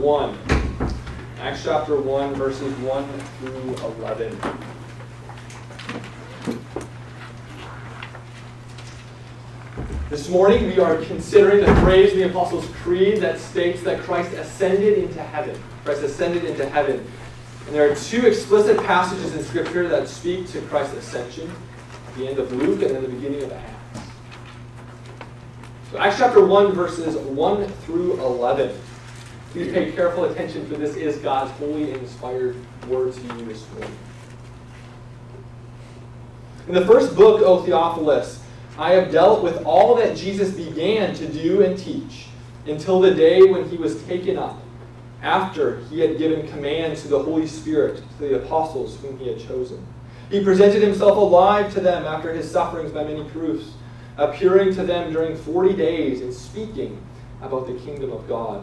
1. Acts chapter 1, verses 1 through 11. This morning we are considering the phrase in the Apostles' Creed that states that Christ ascended into heaven. Christ ascended into heaven. And there are two explicit passages in Scripture that speak to Christ's ascension the end of Luke and then the beginning of Acts. So Acts chapter 1, verses 1 through 11. Please pay careful attention, for this is God's holy and inspired word to you this morning. In the first book, O Theophilus, I have dealt with all that Jesus began to do and teach until the day when he was taken up, after he had given command to the Holy Spirit to the apostles whom he had chosen. He presented himself alive to them after his sufferings by many proofs, appearing to them during forty days and speaking about the kingdom of God.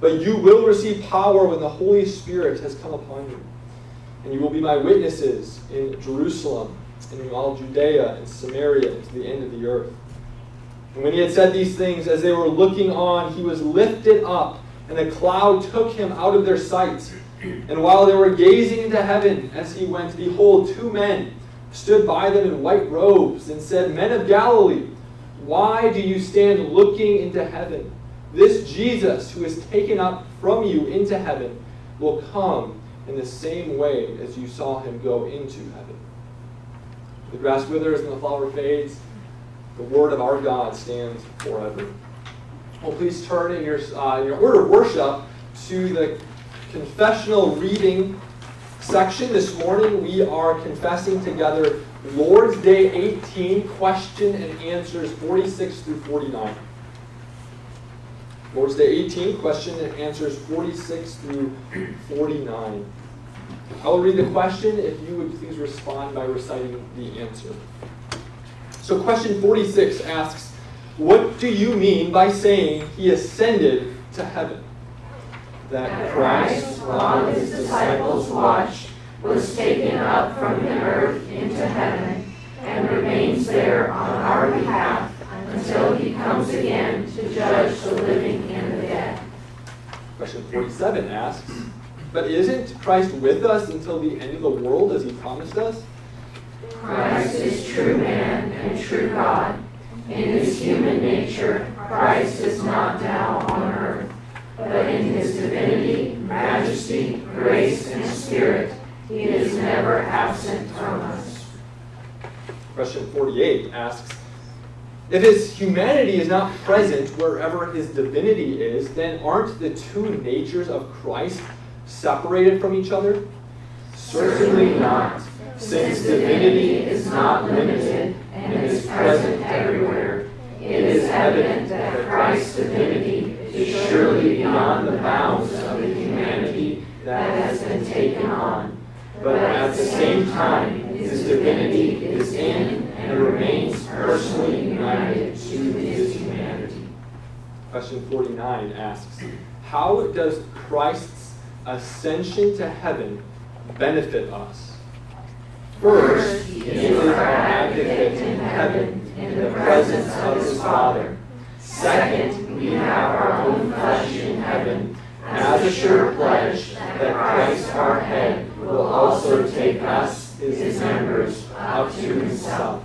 But you will receive power when the Holy Spirit has come upon you. And you will be my witnesses in Jerusalem and in all Judea and Samaria and to the end of the earth. And when he had said these things, as they were looking on, he was lifted up, and a cloud took him out of their sight. And while they were gazing into heaven as he went, behold, two men stood by them in white robes and said, Men of Galilee, why do you stand looking into heaven? This Jesus, who is taken up from you into heaven, will come in the same way as you saw him go into heaven. The grass withers and the flower fades the word of our God stands forever. Well, please turn in your, uh, your order of worship to the confessional reading section. This morning we are confessing together Lord's Day 18, question and answers 46 through 49. Lord's Day 18, question and answers 46 through 49. I will read the question if you would please respond by reciting the answer. So, question 46 asks, What do you mean by saying he ascended to heaven? That Christ, while his disciples watched, was taken up from the earth 47 asks, But isn't Christ with us until the end of the world as he promised us? Christ is true man and true God. In his human nature, Christ is not now on earth, but in his divinity, majesty, grace, and spirit, he is never absent from us. Question 48 asks, if his humanity is not present wherever his divinity is, then aren't the two natures of Christ separated from each other? Certainly not since divinity is not limited and is present everywhere, it is evident that Christ's divinity is surely beyond the bounds of the humanity that has been taken on. But at the same time, his divinity is in and remains personally united to his humanity. Question 49 asks How does Christ's ascension to heaven benefit us? First, he is our advocate in heaven in the presence of his Father. Second, we have our own flesh in heaven as a sure pledge that Christ our head will also take us, his members, up to himself.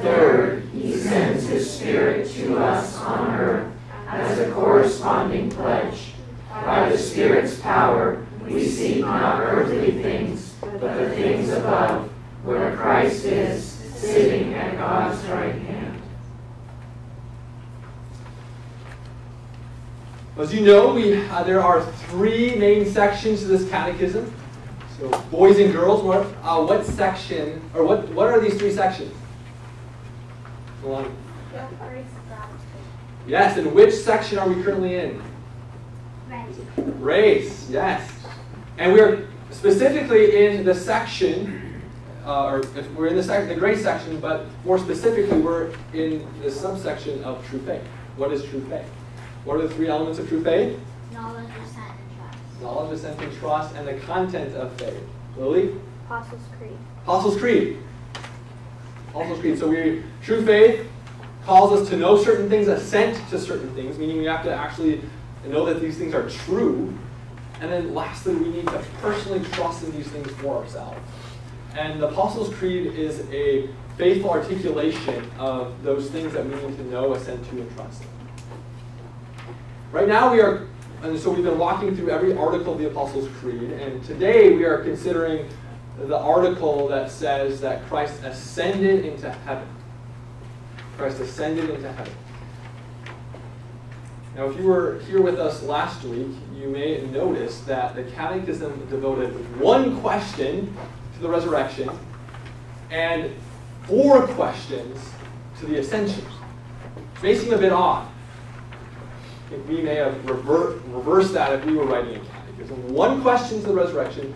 Third, he sends his Spirit to us on earth as a corresponding pledge. By the Spirit's power, we seek not earthly things, but the things above where Christ is, sitting at God's right hand. As you know, we, uh, there are three main sections to this catechism. So, boys and girls, what, uh, what section, or what, what are these three sections? Yes, and which section are we currently in? Race. Race, yes. And we're specifically in the section, uh, or we're in the, sec- the gray section, but more specifically, we're in the subsection of true faith. What is true faith? What are the three elements of true faith? Knowledge. Knowledge, assent, and trust, and the content of faith. Lily? Apostles' Creed. Apostles' Creed. Apostles' Creed. So we true faith calls us to know certain things, assent to certain things, meaning we have to actually know that these things are true. And then lastly, we need to personally trust in these things for ourselves. And the Apostles' Creed is a faithful articulation of those things that we need to know, assent to, and trust. Right now we are, and so we've been walking through every article of the Apostles' Creed, and today we are considering the article that says that Christ ascended into heaven. Christ ascended into heaven. Now, if you were here with us last week, you may notice that the Catechism devoted one question to the resurrection and four questions to the ascension. It may seem a bit odd. We may have revert, reversed that if we were writing a catechism. One question to the resurrection,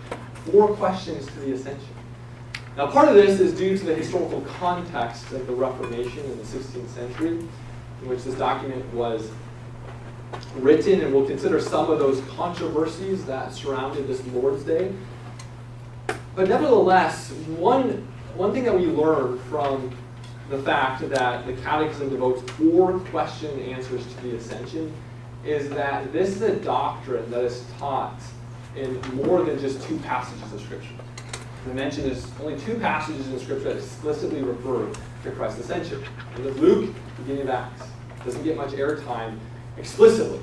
four questions to the ascension. Now, part of this is due to the historical context of the Reformation in the 16th century, in which this document was written, and we'll consider some of those controversies that surrounded this Lord's Day. But nevertheless, one, one thing that we learn from the fact that the Catechism devotes four question answers to the Ascension is that this is a doctrine that is taught in more than just two passages of Scripture. I mentioned there's only two passages in Scripture that explicitly refer to Christ's ascension. Luke, beginning of Acts. Doesn't get much airtime explicitly,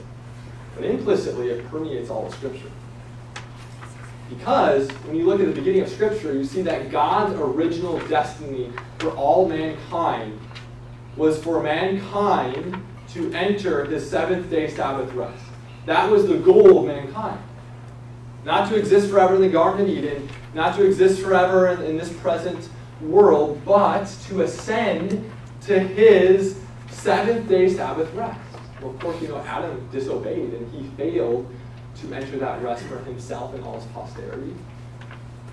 but implicitly it permeates all of Scripture. Because when you look at the beginning of Scripture, you see that God's original destiny for all mankind was for mankind to enter the seventh day Sabbath rest. That was the goal of mankind. Not to exist forever in the Garden of Eden, not to exist forever in, in this present world, but to ascend to his seventh day Sabbath rest. Well, of course, you know, Adam disobeyed and he failed to enter that rest for himself and all his posterity.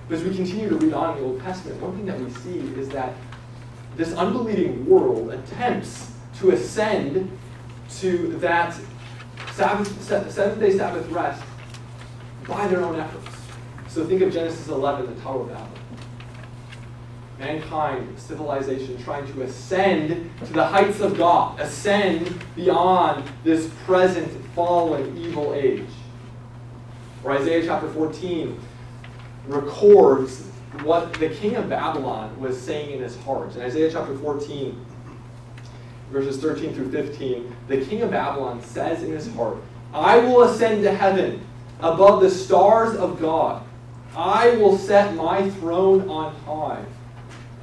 But as we continue to read on in the Old Testament, one thing that we see is that this unbelieving world attempts to ascend to that Sabbath, seventh day Sabbath rest by their own efforts. So think of Genesis 11, the Tower of Babel. Mankind, civilization, trying to ascend to the heights of God, ascend beyond this present fallen evil age. Or Isaiah chapter 14 records what the king of Babylon was saying in his heart. In Isaiah chapter 14, verses 13 through 15, the king of Babylon says in his heart, I will ascend to heaven above the stars of God. I will set my throne on high.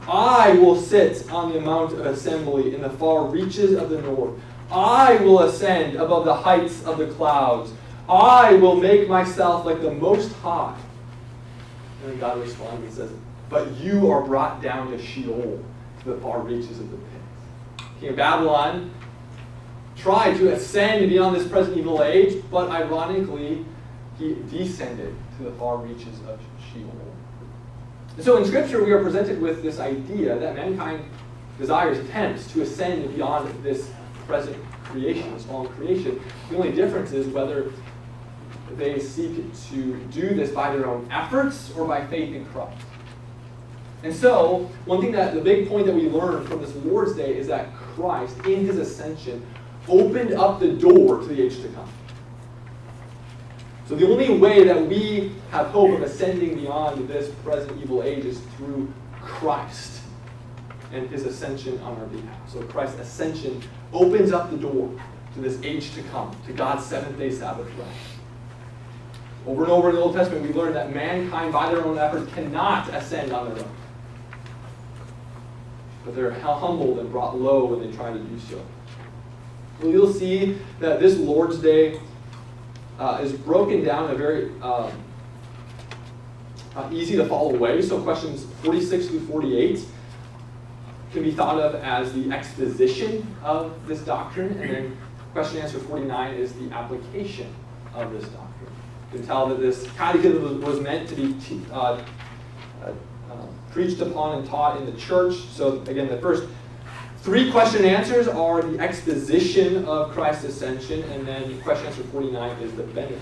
I will sit on the mount of assembly in the far reaches of the north. I will ascend above the heights of the clouds. I will make myself like the Most High. And then God responds and says, But you are brought down to Sheol, to the far reaches of the pit. King of Babylon tried to ascend beyond this present evil age, but ironically, he descended to the far reaches of Sheol. And so in Scripture, we are presented with this idea that mankind desires, attempts to ascend beyond this present creation, this fallen creation. The only difference is whether they seek to do this by their own efforts or by faith in Christ. And so, one thing that the big point that we learn from this Lord's Day is that Christ, in his ascension, opened up the door to the age to come. So the only way that we have hope of ascending beyond this present evil age is through Christ and his ascension on our behalf. So Christ's ascension opens up the door to this age to come, to God's seventh day Sabbath rest. Over and over in the Old Testament, we learn that mankind, by their own efforts, cannot ascend on their own. But they're humbled and brought low when they try to do so. Well, you'll see that this Lord's Day uh, is broken down in a very um, uh, easy to follow way. So questions 46 through 48 can be thought of as the exposition of this doctrine, and then question answer 49 is the application of this doctrine. You can tell that this catechism was, meant to be uh, uh, preached upon and taught in the church. So, again, the first three question answers are the exposition of Christ's ascension, and then question answer 49 is the benefit.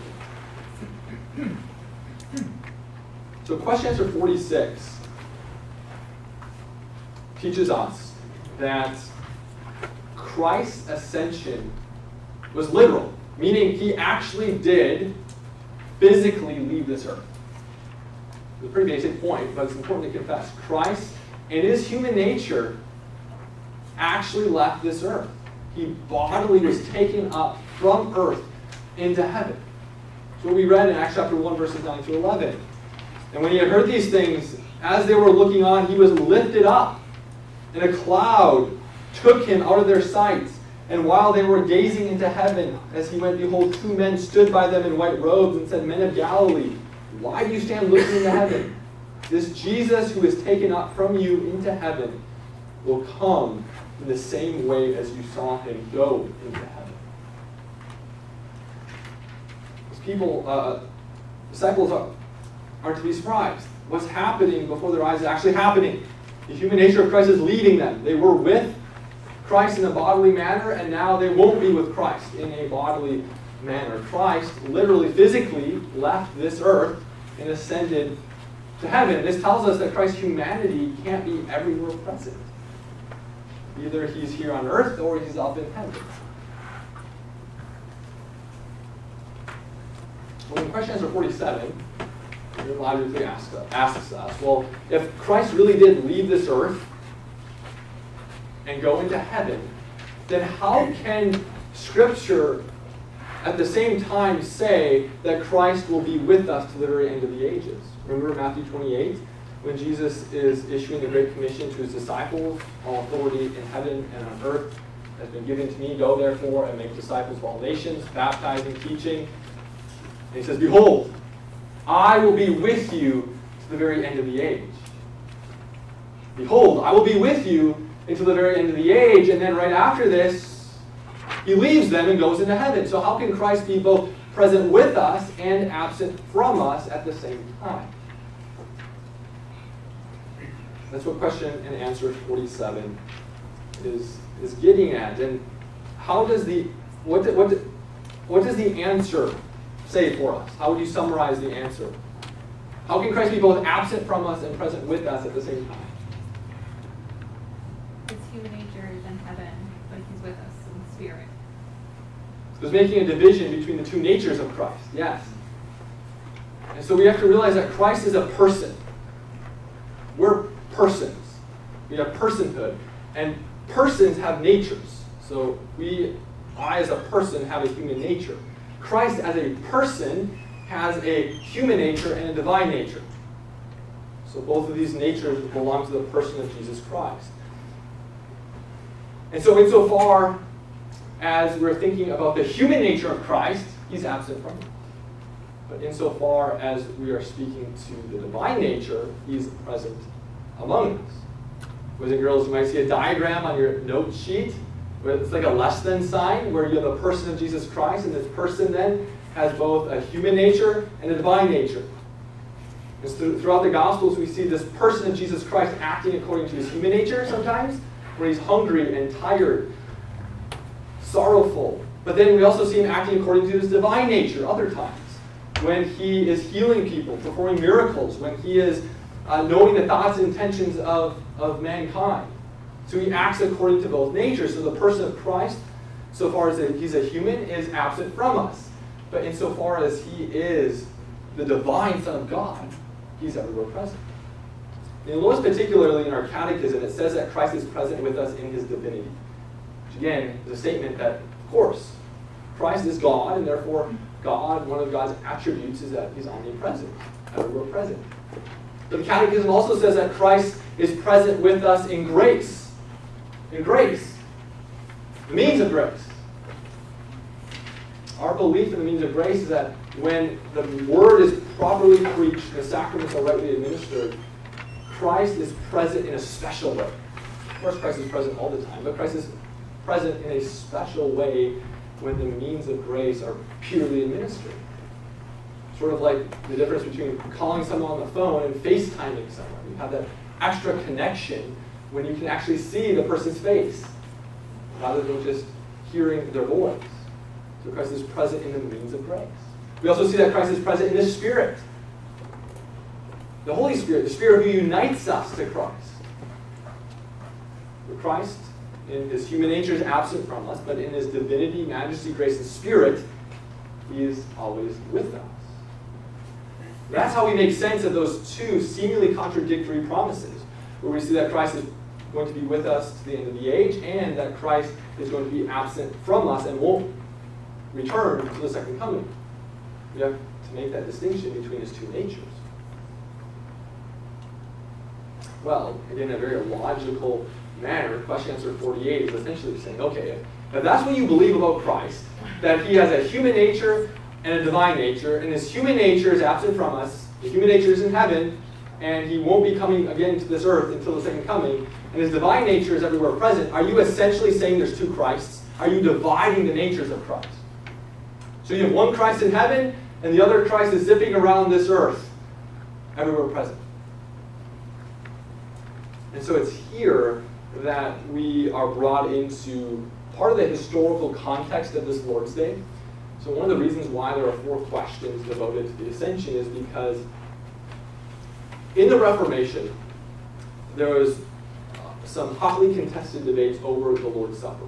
So, question answer 46 teaches us that Christ's ascension was literal, meaning he actually did physically leave this earth. A pretty basic point, but it's important to confess. Christ, in his human nature, actually left this earth. He bodily was taken up from earth into heaven. So we read in Acts chapter 1, verses 9 to 11. And when he had heard these things, as they were looking on, he was lifted up, and a cloud took him out of their sight. And while they were gazing into heaven, as he went, behold, two men stood by them in white robes and said, Men of Galilee, why do you stand looking into heaven? This Jesus who is taken up from you into heaven will come in the same way as you saw him go into heaven. These people, uh, disciples are, aren't to be surprised. What's happening before their eyes is actually happening. The human nature of Christ is leading them. They were with Christ in a bodily manner, and now they won't be with Christ in a bodily manner. Christ literally, physically left this earth and ascended to heaven. This tells us that Christ's humanity can't be everywhere present. Either he's here on earth or he's up in heaven. Well, in question answer 47, logically asks, asks us, well, if Christ really did leave this earth and go into heaven, then how can Scripture at the same time say that Christ will be with us to the very end of the ages? Remember Matthew 28? When Jesus is issuing the Great Commission to his disciples, all authority in heaven and on earth has been given to me. Go therefore and make disciples of all nations, baptizing, teaching. And he says, Behold, I will be with you to the very end of the age. Behold, I will be with you until the very end of the age. And then right after this, he leaves them and goes into heaven. So how can Christ be both present with us and absent from us at the same time? That's what question and answer 47 is, is getting at. And how does the what, what, what does the answer say for us? How would you summarize the answer? How can Christ be both absent from us and present with us at the same time? His human nature is in heaven, but he's with us in spirit. There's making a division between the two natures of Christ, yes. And so we have to realize that Christ is a person. We're persons. We have personhood. And persons have natures. So we, I as a person, have a human nature. Christ as a person has a human nature and a divine nature. So both of these natures belong to the person of Jesus Christ. And so, insofar as we're thinking about the human nature of Christ, he's absent from it. But insofar as we are speaking to the divine nature, he's present among us. Boys and girls, you might see a diagram on your note sheet where it's like a less than sign where you have a person of Jesus Christ, and this person then has both a human nature and a divine nature. And so throughout the Gospels, we see this person of Jesus Christ acting according to his human nature sometimes, where he's hungry and tired, sorrowful. But then we also see him acting according to his divine nature other times, when he is healing people, performing miracles, when he is uh, knowing the thoughts and intentions of, of mankind. So he acts according to both natures. So the person of Christ, so far as he's a human, is absent from us. But insofar as he is the divine Son of God, he's everywhere present. And most particularly in our catechism, it says that Christ is present with us in his divinity. Again a statement that, of course, Christ is God, and therefore God, one of God's attributes is that he's omnipresent, everywhere present. But the Catechism also says that Christ is present with us in grace. In grace. The means of grace. Our belief in the means of grace is that when the word is properly preached, the sacraments are rightly administered, Christ is present in a special way. Of course, Christ is present all the time, but Christ is present in a special way when the means of grace are purely administered. Sort of like the difference between calling someone on the phone and FaceTiming someone. You have that extra connection when you can actually see the person's face rather than just hearing their voice. So Christ is present in the means of grace. We also see that Christ is present in the Spirit. The Holy Spirit, the Spirit who unites us to Christ. Christ, in his human nature, is absent from us, but in his divinity, majesty, grace, and spirit, he is always with us. That's how we make sense of those two seemingly contradictory promises, where we see that Christ is going to be with us to the end of the age, and that Christ is going to be absent from us and won't return to the second coming. We have to make that distinction between his two natures. Well, again, in a very logical manner, question answer 48 is essentially saying, okay, if that's what you believe about Christ, that he has a human nature and a divine nature, and his human nature is absent from us, the human nature is in heaven, and he won't be coming again to this earth until the second coming, and his divine nature is everywhere present, are you essentially saying there's two Christs? Are you dividing the natures of Christ? So you have one Christ in heaven, and the other Christ is zipping around this earth, everywhere present. And so it's here that we are brought into part of the historical context of this Lord's Day. So one of the reasons why there are four questions devoted to the ascension is because in the Reformation, there was uh, some hotly contested debates over the Lord's Supper.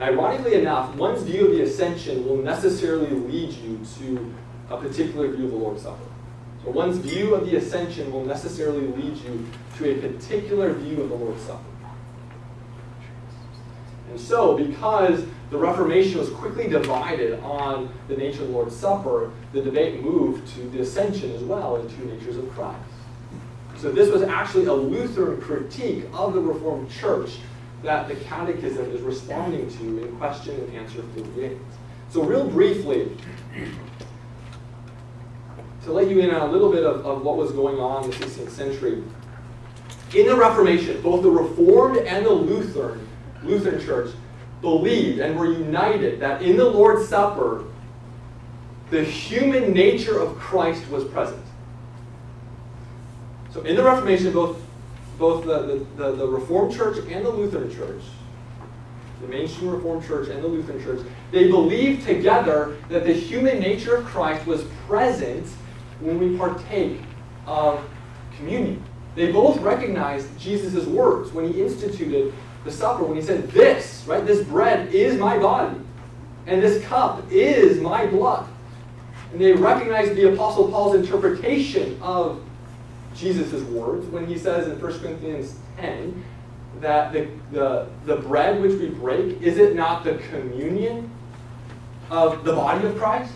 Ironically enough, one's view of the ascension will necessarily lead you to a particular view of the Lord's Supper. So one's view of the ascension will necessarily lead you to a particular view of the Lord's Supper. And so, because the Reformation was quickly divided on the nature of the Lord's Supper, the debate moved to the ascension as well in two natures of Christ. So this was actually a Lutheran critique of the Reformed Church that the Catechism is responding to in question and answer 48. So real briefly, to let you in on a little bit of, of what was going on in the 16th century, in the Reformation, both the Reformed and the Lutheran, Lutheran Church believed and were united that in the Lord's Supper, the human nature of Christ was present. So in the Reformation, both, both the, the, the, the Reformed Church and the Lutheran Church, the mainstream Reformed Church and the Lutheran Church, they believed together that the human nature of Christ was present when we partake of communion. They both recognized Jesus' words when he instituted the supper, when he said, This, right, this bread is my body, and this cup is my blood. And they recognized the Apostle Paul's interpretation of Jesus' words when he says in 1 Corinthians 10 that the, the, the bread which we break, is it not the communion of the body of Christ?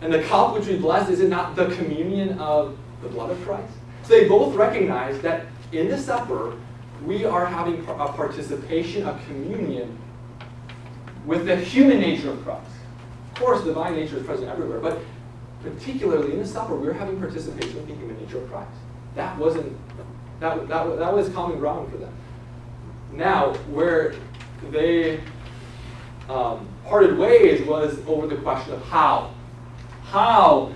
And the cup which we bless, is it not the communion of the blood of Christ? So they both recognize that in the supper, we are having a participation, a communion with the human nature of Christ. Of course, the divine nature is present everywhere, but particularly in the supper, we're having participation with the human nature of Christ. That wasn't that, that, that was common ground for them. Now, where they um, parted ways was over the question of how. How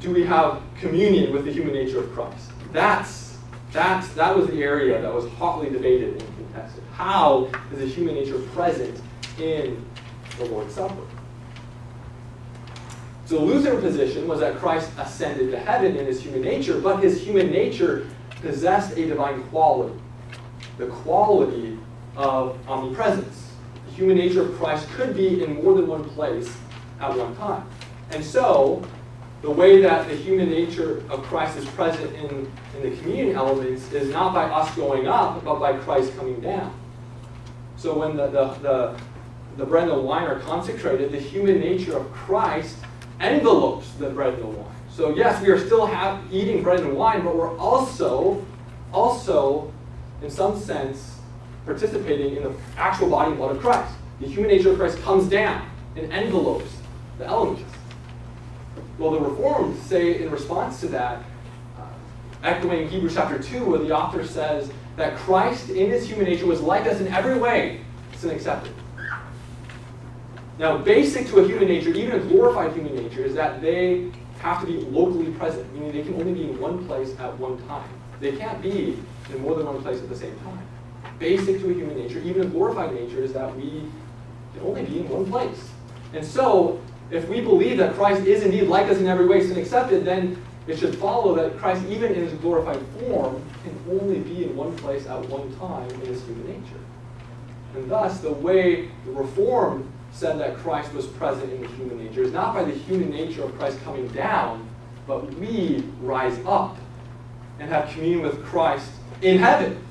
do we have communion with the human nature of Christ? That's, that's, that was the area that was hotly debated and contested. How is the human nature present in the Lord's Supper? So the Lutheran position was that Christ ascended to heaven in his human nature, but his human nature possessed a divine quality. The quality of omnipresence. The human nature of Christ could be in more than one place at one time. And so, the way that the human nature of Christ is present in, in the communion elements is not by us going up, but by Christ coming down. So when the, the, the, the bread and the wine are consecrated, the human nature of Christ envelopes the bread and the wine. So yes, we are still have, eating bread and wine, but we're also, also, in some sense, participating in the actual body and blood of Christ. The human nature of Christ comes down and envelopes the elements. Well, the Reformed say in response to that, echoing Hebrews chapter 2, where the author says that Christ in his human nature was like us in every way, sin accepted. Now, basic to a human nature, even a glorified human nature, is that they have to be locally present, meaning they can only be in one place at one time. They can't be in more than one place at the same time. Basic to a human nature, even a glorified nature, is that we can only be in one place. And so, if we believe that Christ is indeed like us in every way, sin accepted, then it should follow that Christ, even in his glorified form, can only be in one place at one time in his human nature. And thus, the way the Reformed said that Christ was present in the human nature is not by the human nature of Christ coming down, but we rise up and have communion with Christ in heaven.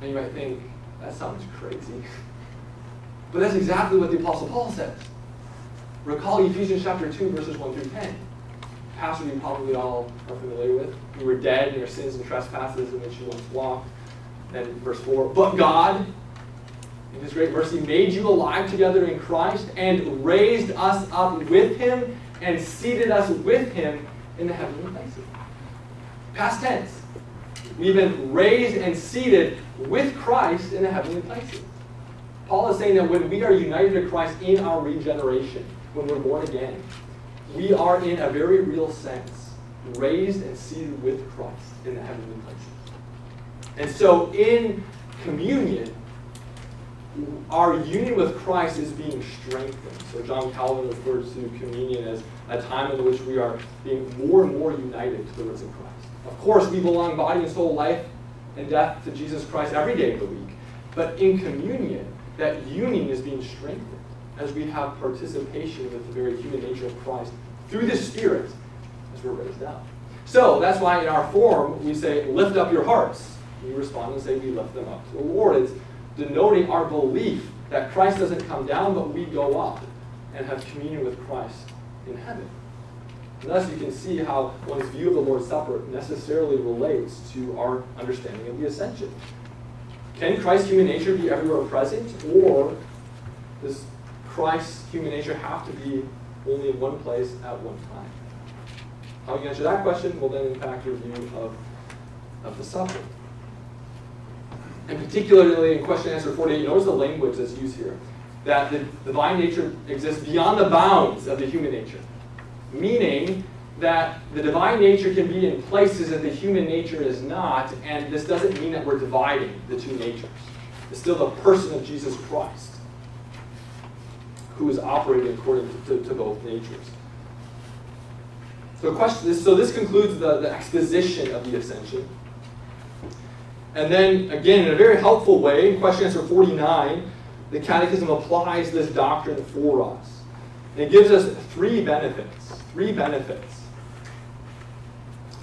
And you might think, that sounds crazy. But that's exactly what the Apostle Paul says. Recall Ephesians chapter 2, verses 1 through 10. Passage you probably all are familiar with. You were dead in your sins and trespasses in which you once walked. Then verse 4, but God, in his great mercy, made you alive together in Christ and raised us up with him and seated us with him in the heavenly places. Past tense. We've been raised and seated with Christ in the heavenly places. Paul is saying that when we are united to Christ in our regeneration, when we're born again, we are in a very real sense raised and seated with Christ in the heavenly places. And so in communion, our union with Christ is being strengthened. So John Calvin refers to communion as a time in which we are being more and more united to the risen Christ. Of course, we belong body and soul, life and death to Jesus Christ every day of the week. But in communion, that union is being strengthened as we have participation with the very human nature of Christ through the Spirit as we're raised up. So that's why in our form we say, lift up your hearts. We respond and say, we lift them up to the Lord. It's denoting our belief that Christ doesn't come down, but we go up and have communion with Christ in heaven. And thus you can see how one's view of the Lord's Supper necessarily relates to our understanding of the ascension. Can Christ's human nature be everywhere present, or does Christ's human nature have to be only in one place at one time? How you answer that question will then impact your view of, of the subject. And particularly in question answer 48, notice the language that's used here. That the divine nature exists beyond the bounds of the human nature. Meaning that the divine nature can be in places that the human nature is not, and this doesn't mean that we're dividing the two natures. It's still the person of Jesus Christ who is operating according to, to, to both natures. So, question, so this concludes the, the exposition of the ascension. And then, again, in a very helpful way, question answer 49, the Catechism applies this doctrine for us. And it gives us three benefits. Three benefits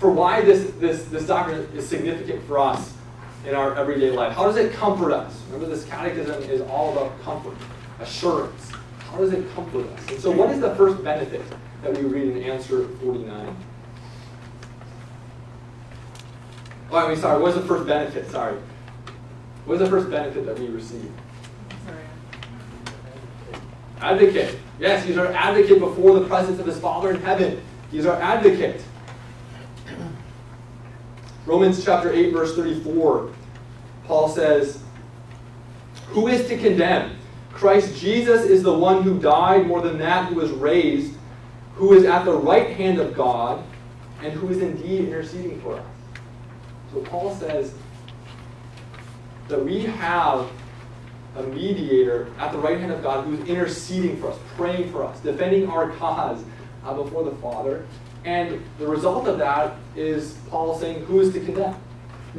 for why this, this, this doctrine is significant for us in our everyday life. How does it comfort us? Remember, this catechism is all about comfort, assurance. How does it comfort us? And so, what is the first benefit that we read in answer 49? Oh, I mean, sorry, what is the first benefit? Sorry. What is the first benefit that we receive? Advocate. Yes, he's our advocate before the presence of his Father in heaven. He's our advocate. Romans chapter 8, verse 34, Paul says, Who is to condemn? Christ Jesus is the one who died, more than that, who was raised, who is at the right hand of God, and who is indeed interceding for us. So Paul says that we have a mediator at the right hand of God who's interceding for us, praying for us, defending our cause uh, before the Father. And the result of that is Paul saying, Who is to condemn?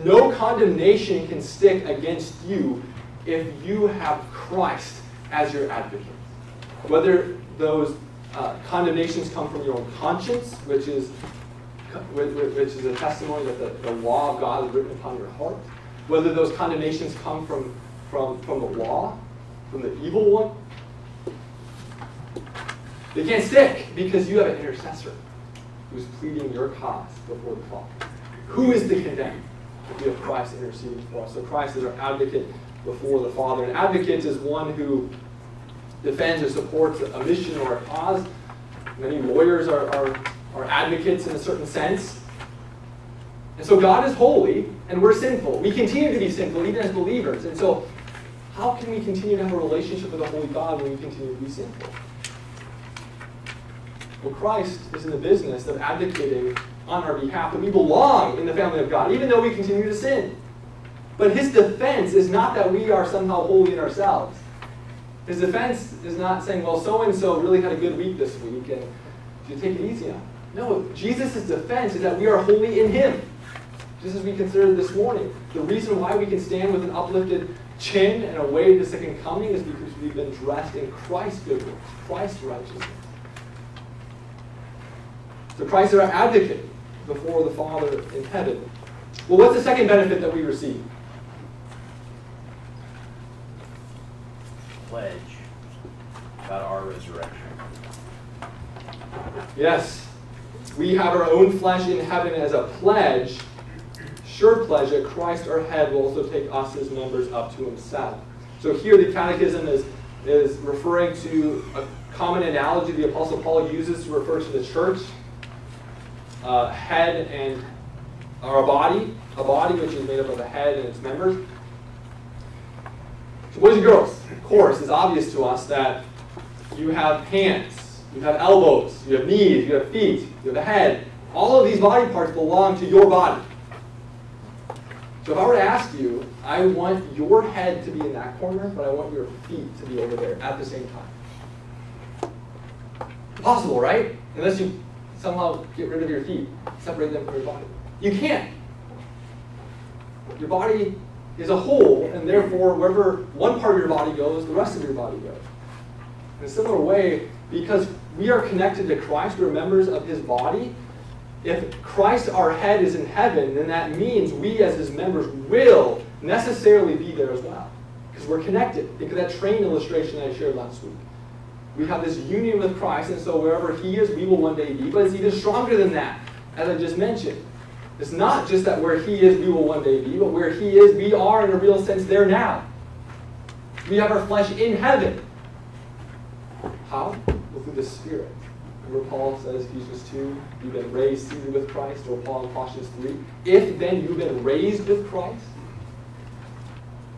No condemnation can stick against you if you have Christ as your advocate. Whether those uh, condemnations come from your own conscience, which is which is a testimony that the, the law of God is written upon your heart, whether those condemnations come from, from, from the law, from the evil one, they can't stick because you have an intercessor who's pleading your cause before the Father. Who is to condemn? We have Christ interceding for us. So Christ is our advocate before the Father. An advocate is one who defends or supports a mission or a cause. Many lawyers are, are, are advocates in a certain sense. And so God is holy and we're sinful. We continue to be sinful even as believers. And so how can we continue to have a relationship with the Holy God when we continue to be sinful? Well, Christ is in the business of advocating on our behalf that we belong in the family of God, even though we continue to sin. But his defense is not that we are somehow holy in ourselves. His defense is not saying, well, so and so really had a good week this week and you take it easy on him. No, Jesus' defense is that we are holy in him. Just as we considered this morning. The reason why we can stand with an uplifted chin and await the second coming is because we've been dressed in Christ's good works, Christ's righteousness. So Christ is our advocate before the Father in heaven. Well, what's the second benefit that we receive? Pledge about our resurrection. Yes. We have our own flesh in heaven as a pledge, sure pledge that Christ our head will also take us as members up to himself. So here the catechism is, is referring to a common analogy the Apostle Paul uses to refer to the church. Uh, head and a body, a body which is made up of a head and its members. So boys and girls, of course, it's obvious to us that you have hands, you have elbows, you have knees, you have feet, you have a head. All of these body parts belong to your body. So if I were to ask you, I want your head to be in that corner, but I want your feet to be over there at the same time. Possible, right? Unless you somehow get rid of your feet, separate them from your body. You can't. Your body is a whole, and therefore, wherever one part of your body goes, the rest of your body goes. In a similar way, because we are connected to Christ, we're members of his body. If Christ, our head, is in heaven, then that means we as his members will necessarily be there as well. Because we're connected. Think of that train illustration I shared last week. We have this union with Christ, and so wherever He is, we will one day be. But it's even stronger than that, as I just mentioned. It's not just that where He is, we will one day be, but where He is, we are in a real sense there now. We have our flesh in heaven. How? Well, through the Spirit. Remember Paul says, Ephesians 2, you've been raised seated with Christ, or Paul in Colossians 3. If then you've been raised with Christ,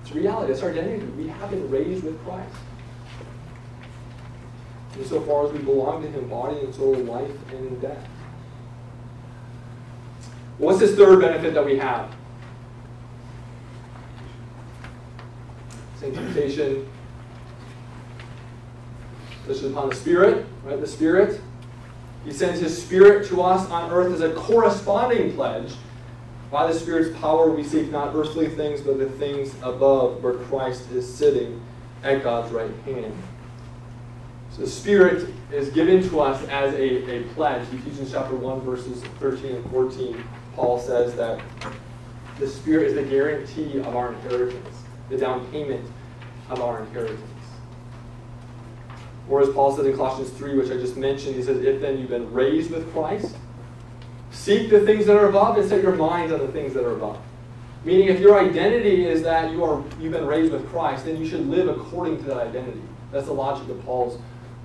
it's reality. It's our identity. We have been raised with Christ insofar as we belong to Him, body and soul, life and death. What's this third benefit that we have? Sanctification. This is upon the Spirit, right? The Spirit. He sends His Spirit to us on earth as a corresponding pledge. By the Spirit's power, we seek not earthly things, but the things above, where Christ is sitting at God's right hand. So the Spirit is given to us as a, a pledge. Ephesians chapter 1, verses 13 and 14, Paul says that the Spirit is the guarantee of our inheritance, the down payment of our inheritance. Or as Paul says in Colossians 3, which I just mentioned, he says, If then you've been raised with Christ, seek the things that are above and set your minds on the things that are above. Meaning, if your identity is that you are, you've been raised with Christ, then you should live according to that identity. That's the logic of Paul's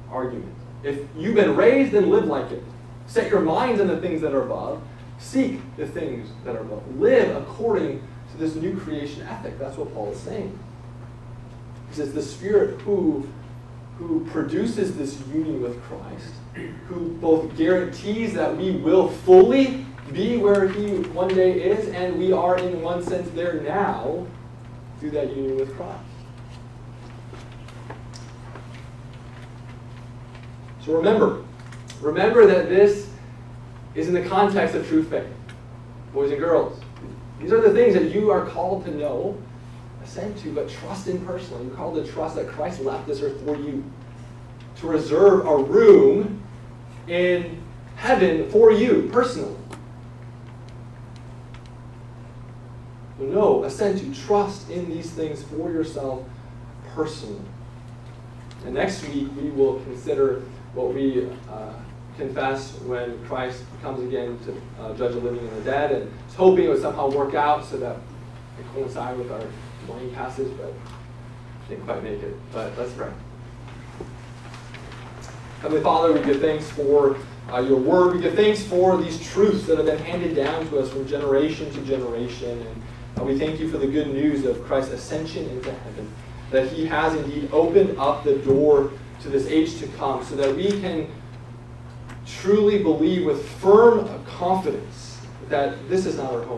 argument. If you've been raised, then live like it. Set your minds on the things that are above. Seek the things that are above. Live according to this new creation ethic. That's what Paul is saying. He says the Spirit who, who produces this union with Christ, who both guarantees that we will fully be where He one day is, and we are in one sense there now through that union with Christ. So remember, remember that this is in the context of true faith. Boys and girls, these are the things that you are called to know, assent to, but trust in personally. You're called to trust that Christ left this earth for you, to reserve a room in heaven for you personally. So know, assent to, trust in these things for yourself personally. And next week we will consider what we uh, confess when Christ comes again to uh, judge the living and the dead, and was hoping it would somehow work out so that it coincide with our morning passage, but didn't quite make it. But let's pray. Heavenly Father, we give thanks for uh, your word. We give thanks for these truths that have been handed down to us from generation to generation. And uh, we thank you for the good news of Christ's ascension into heaven. that He has indeed opened up the door to this age to come so that we can truly believe with firm confidence that this is not our home.